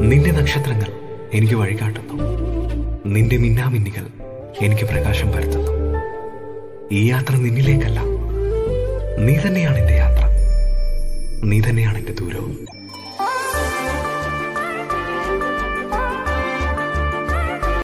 നിന്റെ നക്ഷത്രങ്ങൾ എനിക്ക് വഴികാട്ടുന്നു. നിന്റെ മിന്നാമിന്നികൾ എനിക്ക് പ്രകാശം പരത്തുന്നു. ഈ യാത്ര നിന്നിലേക്കല്ല. നീ തന്നെയാണ് എന്റെ യാത്ര. നീ തന്നെയാണ് എന്റെ ദൂരവും.